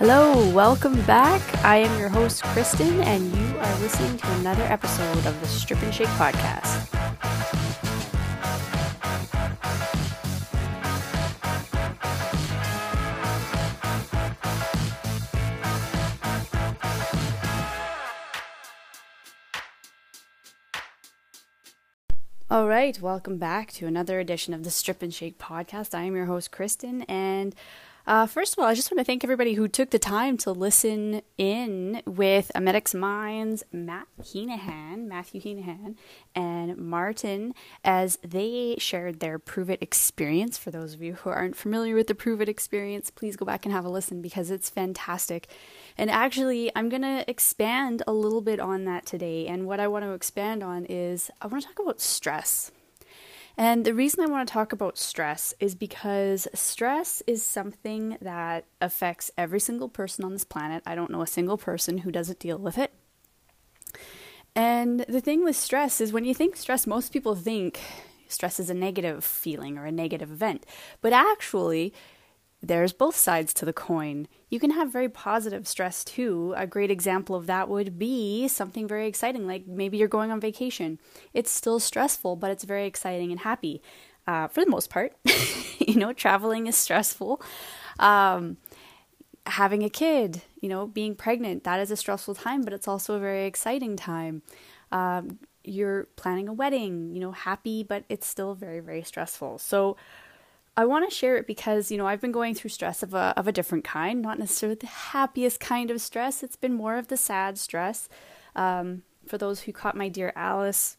Hello, welcome back. I am your host, Kristen, and you are listening to another episode of the Strip and Shake podcast. All right, welcome back to another edition of the Strip and Shake podcast. I am your host, Kristen, and uh, first of all, I just want to thank everybody who took the time to listen in with Emetics Minds, Matt Heenahan, Matthew Heenahan, and Martin as they shared their Prove It experience. For those of you who aren't familiar with the Prove It experience, please go back and have a listen because it's fantastic. And actually, I'm going to expand a little bit on that today. And what I want to expand on is I want to talk about stress. And the reason I want to talk about stress is because stress is something that affects every single person on this planet. I don't know a single person who doesn't deal with it. And the thing with stress is when you think stress, most people think stress is a negative feeling or a negative event. But actually, there's both sides to the coin. You can have very positive stress too. A great example of that would be something very exciting, like maybe you're going on vacation. It's still stressful, but it's very exciting and happy uh, for the most part. you know, traveling is stressful. Um, having a kid, you know, being pregnant, that is a stressful time, but it's also a very exciting time. Um, you're planning a wedding, you know, happy, but it's still very, very stressful. So, I want to share it because, you know, I've been going through stress of a, of a different kind, not necessarily the happiest kind of stress. It's been more of the sad stress. Um, for those who caught my Dear Alice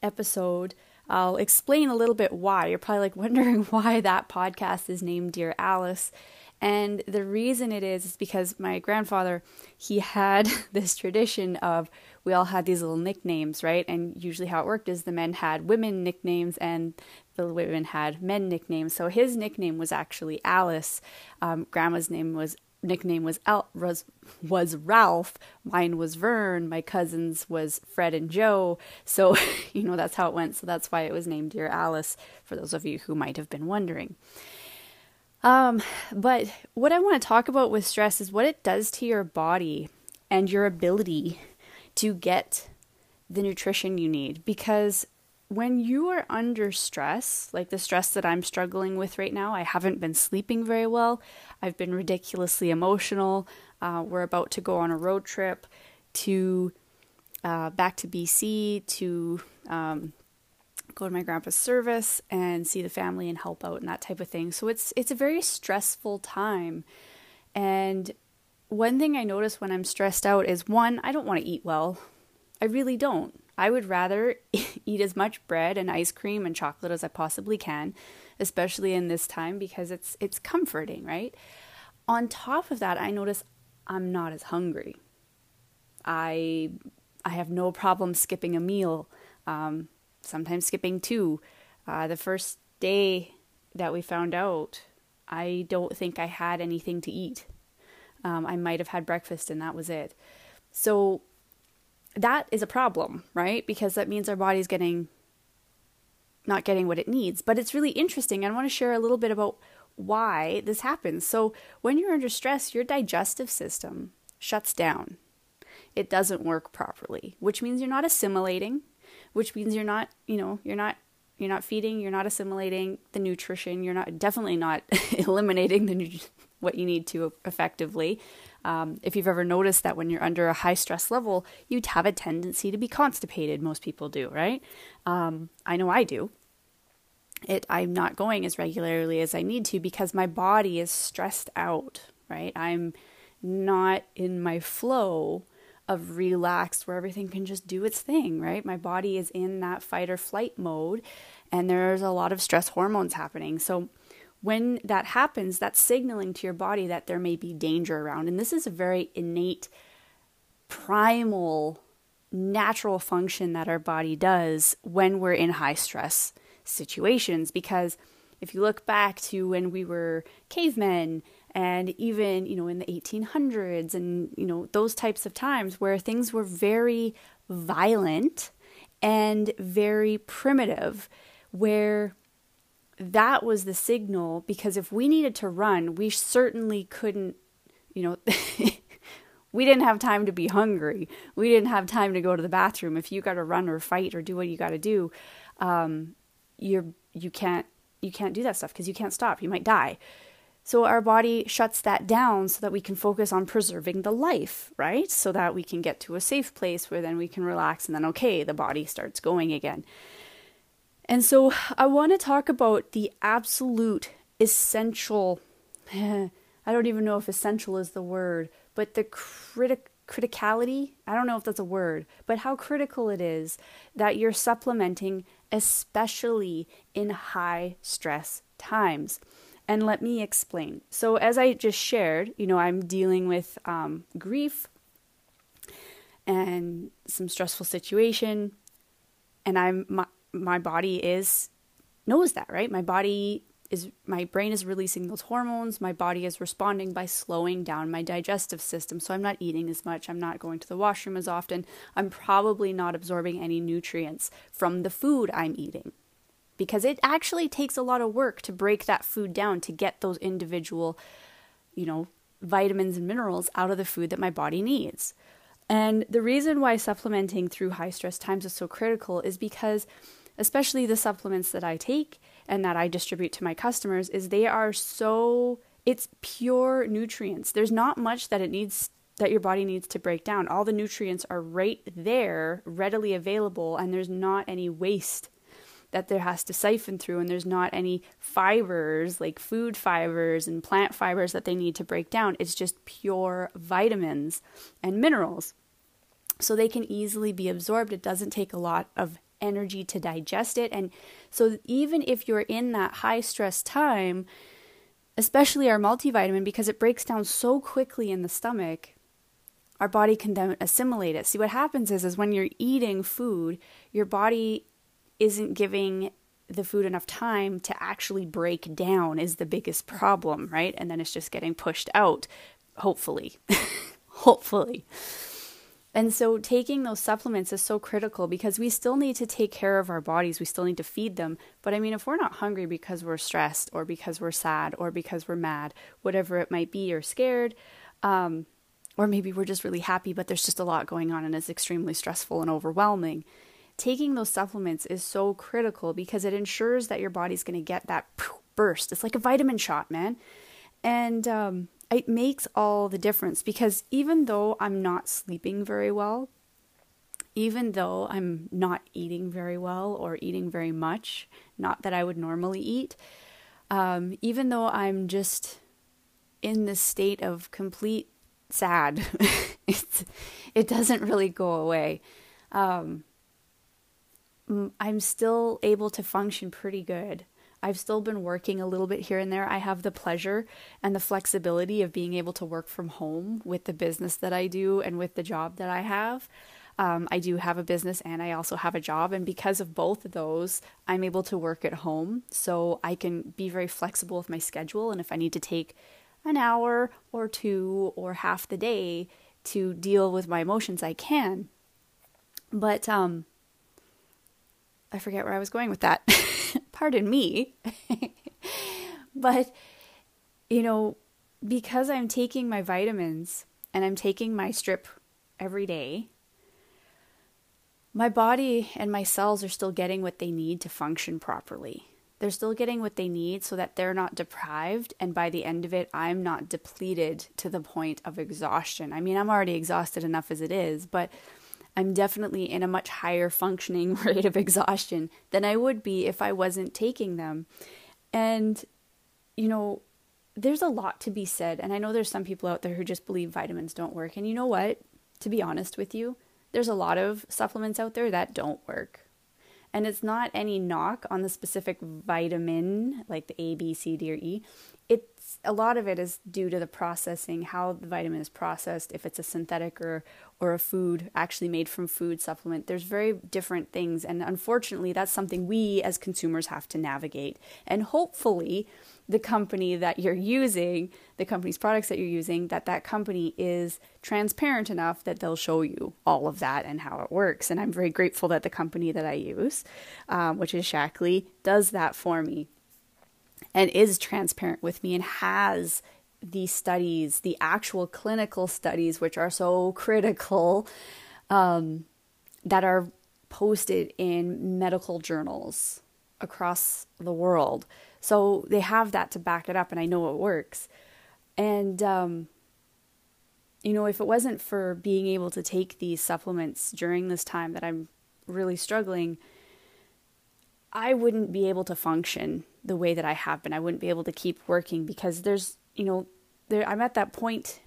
episode, I'll explain a little bit why. You're probably like wondering why that podcast is named Dear Alice. And the reason it is is because my grandfather, he had this tradition of we all had these little nicknames, right? And usually how it worked is the men had women nicknames and the women had men nicknames. So his nickname was actually Alice. Um, grandma's name was nickname was was was Ralph. Mine was Vern. My cousins was Fred and Joe. So you know that's how it went. So that's why it was named Dear Alice. For those of you who might have been wondering. Um, but what I want to talk about with stress is what it does to your body and your ability to get the nutrition you need because when you are under stress, like the stress that I'm struggling with right now, I haven't been sleeping very well. I've been ridiculously emotional. Uh, we're about to go on a road trip to uh, back to BC to um, go to my grandpa's service and see the family and help out and that type of thing. So it's it's a very stressful time. And one thing I notice when I'm stressed out is one, I don't want to eat well. I really don't. I would rather eat as much bread and ice cream and chocolate as I possibly can, especially in this time because it's it's comforting, right? On top of that, I notice I'm not as hungry. I I have no problem skipping a meal. Um, sometimes skipping two. Uh, the first day that we found out, I don't think I had anything to eat. Um, I might have had breakfast and that was it. So that is a problem, right? Because that means our body's getting not getting what it needs. But it's really interesting. I want to share a little bit about why this happens. So, when you're under stress, your digestive system shuts down. It doesn't work properly, which means you're not assimilating, which means you're not, you know, you're not you're not feeding, you're not assimilating the nutrition, you're not definitely not eliminating the what you need to effectively. Um, if you've ever noticed that when you're under a high stress level, you'd have a tendency to be constipated. Most people do, right? Um, I know I do. It I'm not going as regularly as I need to because my body is stressed out, right? I'm not in my flow of relaxed where everything can just do its thing, right? My body is in that fight or flight mode and there's a lot of stress hormones happening. So when that happens, that's signaling to your body that there may be danger around. And this is a very innate, primal, natural function that our body does when we're in high stress situations. Because if you look back to when we were cavemen and even, you know, in the 1800s and, you know, those types of times where things were very violent and very primitive, where that was the signal because if we needed to run, we certainly couldn't, you know, we didn't have time to be hungry. We didn't have time to go to the bathroom. If you got to run or fight or do what you got to do, um, you're you can't you can't do that stuff because you can't stop. You might die. So our body shuts that down so that we can focus on preserving the life, right? So that we can get to a safe place where then we can relax and then okay, the body starts going again. And so I want to talk about the absolute essential I don't even know if essential is the word, but the critic criticality, I don't know if that's a word, but how critical it is that you're supplementing especially in high stress times. And let me explain. So, as I just shared, you know, I'm dealing with um, grief and some stressful situation, and I'm my, my body is knows that, right? My body is my brain is releasing those hormones. My body is responding by slowing down my digestive system. So i'm not eating as much. I'm not going to the washroom as often. I'm probably not absorbing any nutrients from the food i'm eating because it actually takes a lot of work to break that food down to get those individual you know vitamins and minerals out of the food that my body needs. And the reason why supplementing through high stress times is so critical is because especially the supplements that I take and that I distribute to my customers, is they are so it's pure nutrients. There's not much that it needs that your body needs to break down. All the nutrients are right there, readily available, and there's not any waste that there has to siphon through, and there's not any fibers like food fibers and plant fibers that they need to break down. It's just pure vitamins and minerals. So they can easily be absorbed. It doesn't take a lot of energy to digest it. And so, even if you're in that high stress time, especially our multivitamin, because it breaks down so quickly in the stomach, our body can then assimilate it. See, what happens is, is when you're eating food, your body isn't giving the food enough time to actually break down is the biggest problem, right? And then it's just getting pushed out, hopefully. hopefully. And so taking those supplements is so critical because we still need to take care of our bodies. We still need to feed them. But I mean, if we're not hungry because we're stressed or because we're sad or because we're mad, whatever it might be, or scared, um, or maybe we're just really happy, but there's just a lot going on and it's extremely stressful and overwhelming. Taking those supplements is so critical because it ensures that your body's going to get that burst. It's like a vitamin shot, man. And um, it makes all the difference because even though I'm not sleeping very well, even though I'm not eating very well or eating very much, not that I would normally eat, um, even though I'm just in this state of complete sad, it doesn't really go away. Um, I'm still able to function pretty good. I've still been working a little bit here and there. I have the pleasure and the flexibility of being able to work from home with the business that I do and with the job that I have. Um, I do have a business and I also have a job. And because of both of those, I'm able to work at home. So I can be very flexible with my schedule. And if I need to take an hour or two or half the day to deal with my emotions, I can. But um, I forget where I was going with that. Pardon me. but, you know, because I'm taking my vitamins and I'm taking my strip every day, my body and my cells are still getting what they need to function properly. They're still getting what they need so that they're not deprived. And by the end of it, I'm not depleted to the point of exhaustion. I mean, I'm already exhausted enough as it is, but I'm definitely in a much higher functioning rate of exhaustion than I would be if I wasn't taking them. And, you know, there's a lot to be said. And I know there's some people out there who just believe vitamins don't work. And you know what? To be honest with you, there's a lot of supplements out there that don't work. And it's not any knock on the specific vitamin, like the A, B, C, D, or E. It's a lot of it is due to the processing, how the vitamin is processed, if it's a synthetic or or a food actually made from food supplement. There's very different things and unfortunately that's something we as consumers have to navigate. And hopefully the company that you're using, the company's products that you're using, that that company is transparent enough that they'll show you all of that and how it works. And I'm very grateful that the company that I use, um, which is Shaklee, does that for me and is transparent with me and has the studies, the actual clinical studies, which are so critical, um, that are posted in medical journals across the world. So they have that to back it up, and I know it works. And, um, you know, if it wasn't for being able to take these supplements during this time that I'm really struggling, I wouldn't be able to function the way that I have been. I wouldn't be able to keep working because there's, you know, there I'm at that point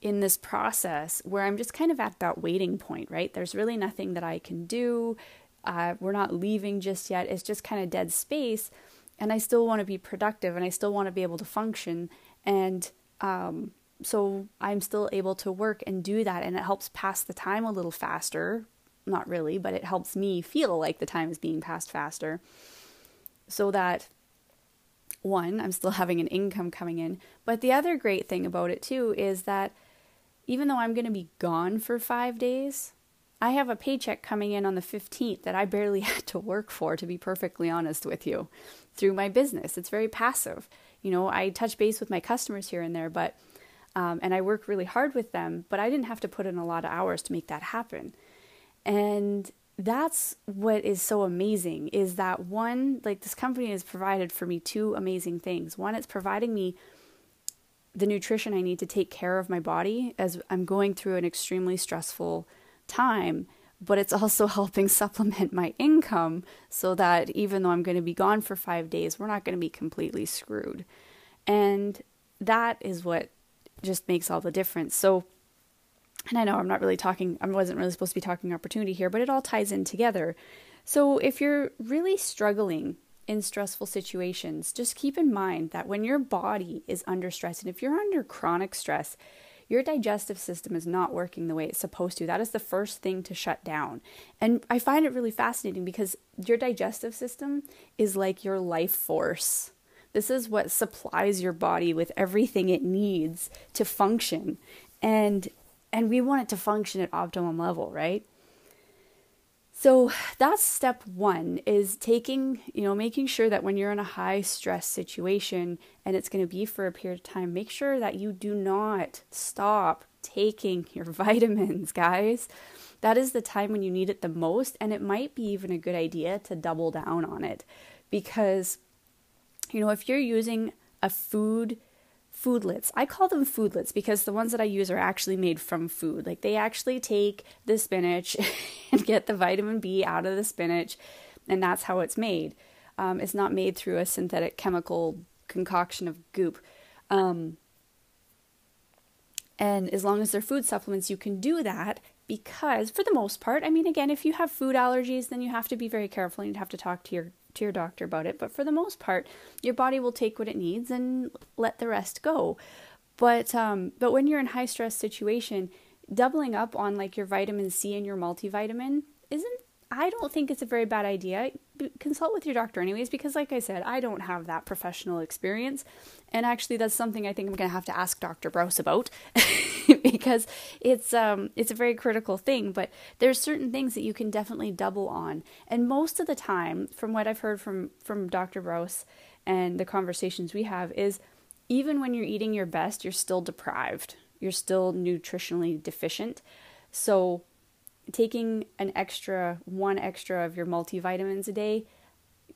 in this process where I'm just kind of at that waiting point, right? There's really nothing that I can do. Uh, we're not leaving just yet. It's just kind of dead space. And I still want to be productive and I still want to be able to function. And um, so I'm still able to work and do that. And it helps pass the time a little faster. Not really, but it helps me feel like the time is being passed faster so that one, I'm still having an income coming in. But the other great thing about it too is that even though I'm going to be gone for five days, I have a paycheck coming in on the 15th that I barely had to work for, to be perfectly honest with you, through my business. It's very passive. You know, I touch base with my customers here and there, but, um, and I work really hard with them, but I didn't have to put in a lot of hours to make that happen. And that's what is so amazing is that one like this company has provided for me two amazing things. One it's providing me the nutrition i need to take care of my body as i'm going through an extremely stressful time but it's also helping supplement my income so that even though i'm going to be gone for 5 days we're not going to be completely screwed. And that is what just makes all the difference. So and I know I'm not really talking, I wasn't really supposed to be talking opportunity here, but it all ties in together. So if you're really struggling in stressful situations, just keep in mind that when your body is under stress, and if you're under chronic stress, your digestive system is not working the way it's supposed to. That is the first thing to shut down. And I find it really fascinating because your digestive system is like your life force. This is what supplies your body with everything it needs to function. And and we want it to function at optimum level, right? So that's step one is taking, you know, making sure that when you're in a high stress situation and it's going to be for a period of time, make sure that you do not stop taking your vitamins, guys. That is the time when you need it the most. And it might be even a good idea to double down on it because, you know, if you're using a food foodlets. I call them foodlets because the ones that I use are actually made from food. Like they actually take the spinach and get the vitamin B out of the spinach, and that's how it's made. Um, it's not made through a synthetic chemical concoction of goop. Um, and as long as they're food supplements, you can do that because, for the most part, I mean, again, if you have food allergies, then you have to be very careful and you'd have to talk to your to your doctor about it. But for the most part, your body will take what it needs and let the rest go. But um, but when you're in high stress situation, doubling up on like your vitamin C and your multivitamin isn't I don't think it's a very bad idea. Consult with your doctor, anyways, because, like I said, I don't have that professional experience. And actually, that's something I think I'm going to have to ask Dr. Brous about because it's um it's a very critical thing. But there's certain things that you can definitely double on, and most of the time, from what I've heard from from Dr. Brous and the conversations we have, is even when you're eating your best, you're still deprived. You're still nutritionally deficient. So taking an extra one extra of your multivitamins a day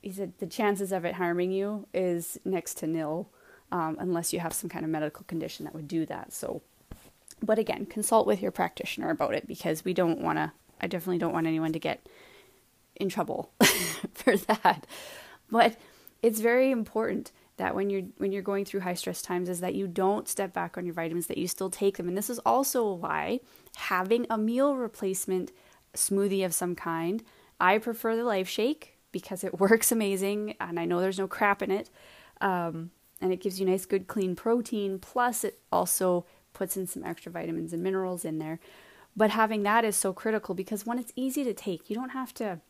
he said the chances of it harming you is next to nil um, unless you have some kind of medical condition that would do that. So but again consult with your practitioner about it because we don't want to i definitely don't want anyone to get in trouble for that. But it's very important that when you're when you're going through high stress times is that you don't step back on your vitamins that you still take them and this is also why having a meal replacement smoothie of some kind i prefer the life shake because it works amazing and i know there's no crap in it um, and it gives you nice, good, clean protein. Plus, it also puts in some extra vitamins and minerals in there. But having that is so critical because one, it's easy to take. You don't have to,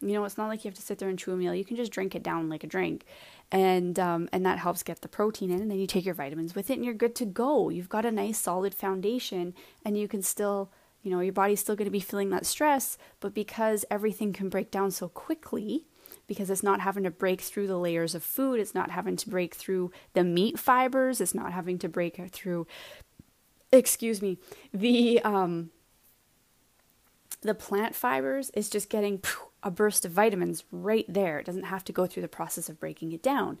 you know, it's not like you have to sit there and chew a meal. You can just drink it down like a drink, and um, and that helps get the protein in. And then you take your vitamins with it, and you're good to go. You've got a nice solid foundation, and you can still, you know, your body's still going to be feeling that stress, but because everything can break down so quickly, because it's not having to break through the layers of food, it's not having to break through the meat fibers, it's not having to break through, excuse me, the um, the plant fibers is just getting a burst of vitamins right there. It doesn't have to go through the process of breaking it down.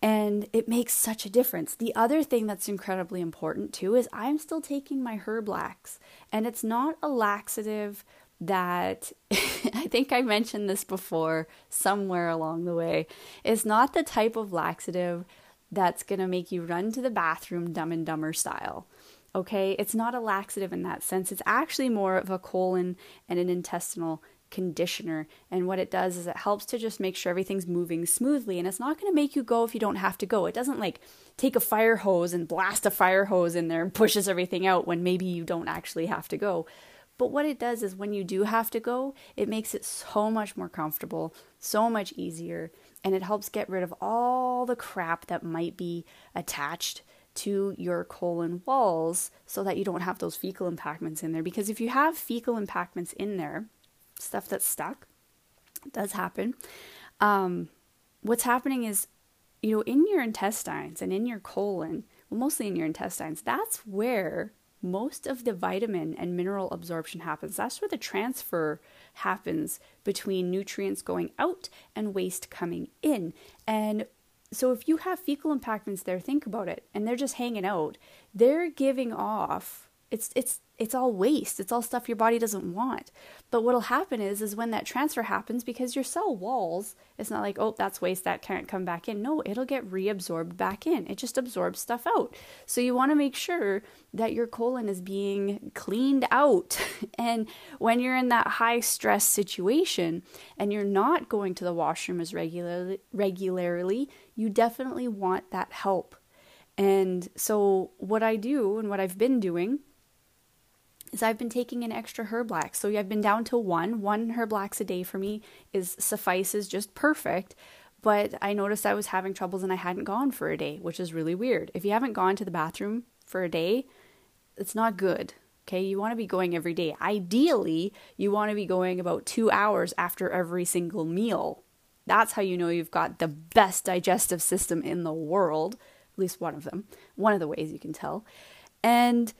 And it makes such a difference. The other thing that's incredibly important too is I'm still taking my herb Herblax, and it's not a laxative that I think I mentioned this before somewhere along the way. It's not the type of laxative that's going to make you run to the bathroom dumb and dumber style okay? It's not a laxative in that sense. It's actually more of a colon and an intestinal conditioner. And what it does is it helps to just make sure everything's moving smoothly. And it's not going to make you go if you don't have to go. It doesn't like take a fire hose and blast a fire hose in there and pushes everything out when maybe you don't actually have to go. But what it does is when you do have to go, it makes it so much more comfortable, so much easier, and it helps get rid of all the crap that might be attached to your colon walls so that you don't have those fecal impactments in there. Because if you have fecal impactments in there, stuff that's stuck, does happen. Um, what's happening is, you know, in your intestines and in your colon, well, mostly in your intestines, that's where most of the vitamin and mineral absorption happens. That's where the transfer happens between nutrients going out and waste coming in. And so if you have fecal impactments there, think about it, and they're just hanging out, they're giving off. It's it's it's all waste. It's all stuff your body doesn't want. But what'll happen is is when that transfer happens because your cell walls, it's not like, "Oh, that's waste that can't come back in." No, it'll get reabsorbed back in. It just absorbs stuff out. So you want to make sure that your colon is being cleaned out. and when you're in that high stress situation and you're not going to the washroom as regularly regularly, you definitely want that help. And so what I do and what I've been doing is I've been taking an extra Herblax. So I've been down to one. One Herblax a day for me is suffices just perfect. But I noticed I was having troubles and I hadn't gone for a day, which is really weird. If you haven't gone to the bathroom for a day, it's not good. Okay, you want to be going every day. Ideally, you want to be going about two hours after every single meal. That's how you know you've got the best digestive system in the world, at least one of them, one of the ways you can tell. And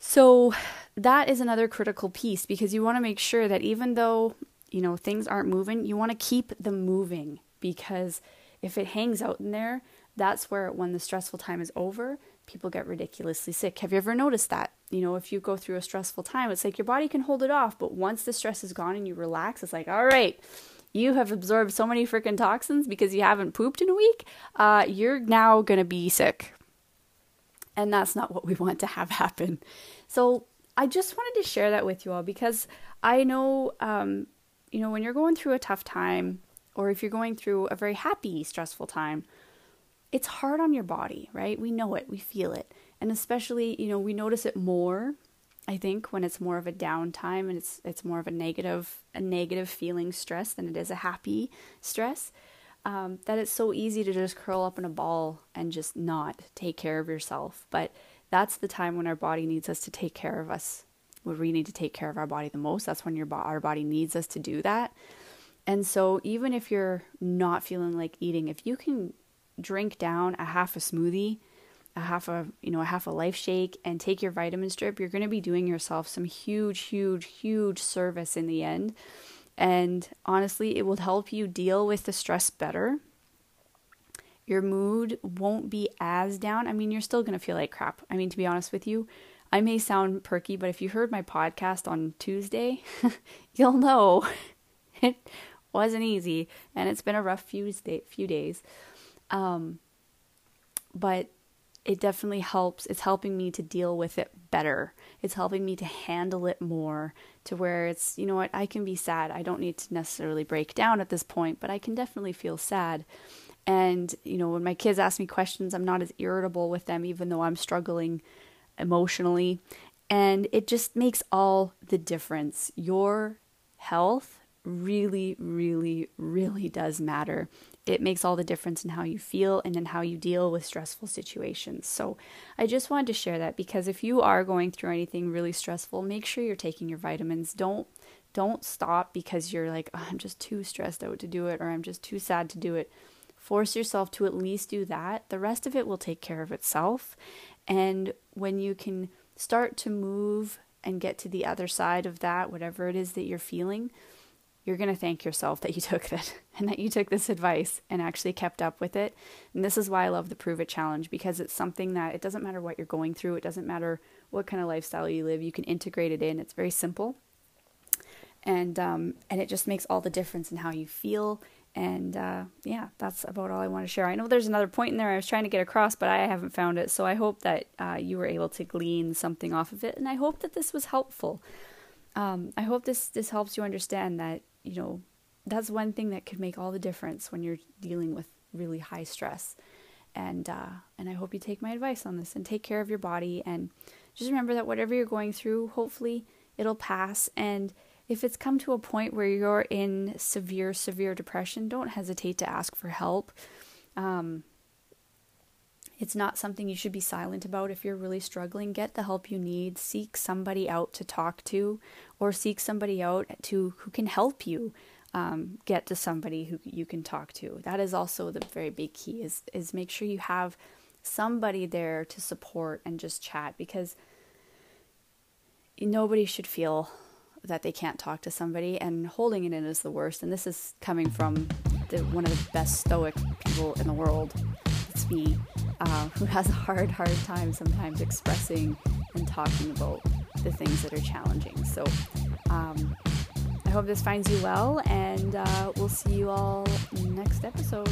so that is another critical piece because you want to make sure that even though, you know, things aren't moving, you want to keep them moving because if it hangs out in there, that's where when the stressful time is over, people get ridiculously sick. Have you ever noticed that? You know, if you go through a stressful time, it's like your body can hold it off, but once the stress is gone and you relax, it's like, all right, you have absorbed so many freaking toxins because you haven't pooped in a week, uh, you're now to be sick. And that's not what we want to have happen. So I just wanted to share that with you all because I know, um, you know, when you're going through a tough time or if you're going through a very happy, stressful time, it's hard on your body, right? We know it, we feel it. And especially, you know, we notice it more I think when it's more of a downtime and it's it's more of a negative a negative feeling stress than it is a happy stress, um, that it's so easy to just curl up in a ball and just not take care of yourself. But that's the time when our body needs us to take care of us. When we need to take care of our body the most, that's when your our body needs us to do that. And so even if you're not feeling like eating, if you can drink down a half a smoothie a half a you know a half a life shake and take your vitamin strip you're going to be doing yourself some huge huge huge service in the end and honestly it will help you deal with the stress better. Your mood won't be as down. I mean you're still going to feel like crap. I mean to be honest with you i may sound perky but if you heard my podcast on tuesday you'll know. It wasn't easy and it's been a rough few, few days. Um, but it definitely helps. It's helping me to deal with it better. It's helping me to handle it more to where it's, you know what, I can be sad. I don't need to necessarily break down at this point, but I can definitely feel sad. And, you know, when my kids ask me questions, I'm not as irritable with them, even though I'm struggling emotionally. And it just makes all the difference. Your health really, really, really does matter. It makes all the difference in how you feel and in how you deal with stressful situations. So, I just wanted to share that because if you are going through anything really stressful, make sure you're taking your vitamins. Don't don't stop because you're like, oh, I'm just too stressed out to do it or I'm just too sad to do it. Force yourself to at least do that. The rest of it will take care of itself. And when you can start to move and get to the other side of that, whatever it is that you're feeling, you're going to thank yourself that you took that and that you took this advice and actually kept up with it. And this is why I love the Prove It Challenge because it's something that it doesn't matter what you're going through, it doesn't matter what kind of lifestyle you live, you can integrate it in. It's very simple and um, and it just makes all the difference in how you feel. And uh, yeah, that's about all I want to share. I know there's another point in there I was trying to get across, but I haven't found it. So I hope that uh, you were able to glean something off of it, and I hope that this was helpful. Um, I hope this this helps you understand that you know that's one thing that could make all the difference when you're dealing with really high stress. And uh, and I hope you take my advice on this and take care of your body and just remember that whatever you're going through, hopefully it'll pass and if it's come to a point where you're in severe, severe depression, don't hesitate to ask for help. Um, it's not something you should be silent about. If you're really struggling, get the help you need. Seek somebody out to talk to, or seek somebody out to who can help you um, get to somebody who you can talk to. That is also the very big key. Is is make sure you have somebody there to support and just chat because nobody should feel that they can't talk to somebody and holding it in is the worst and this is coming from the, one of the best stoic people in the world it's me uh, who has a hard hard time sometimes expressing and talking about the things that are challenging. So um, i hope this finds you well and uh, we'll see you all next episode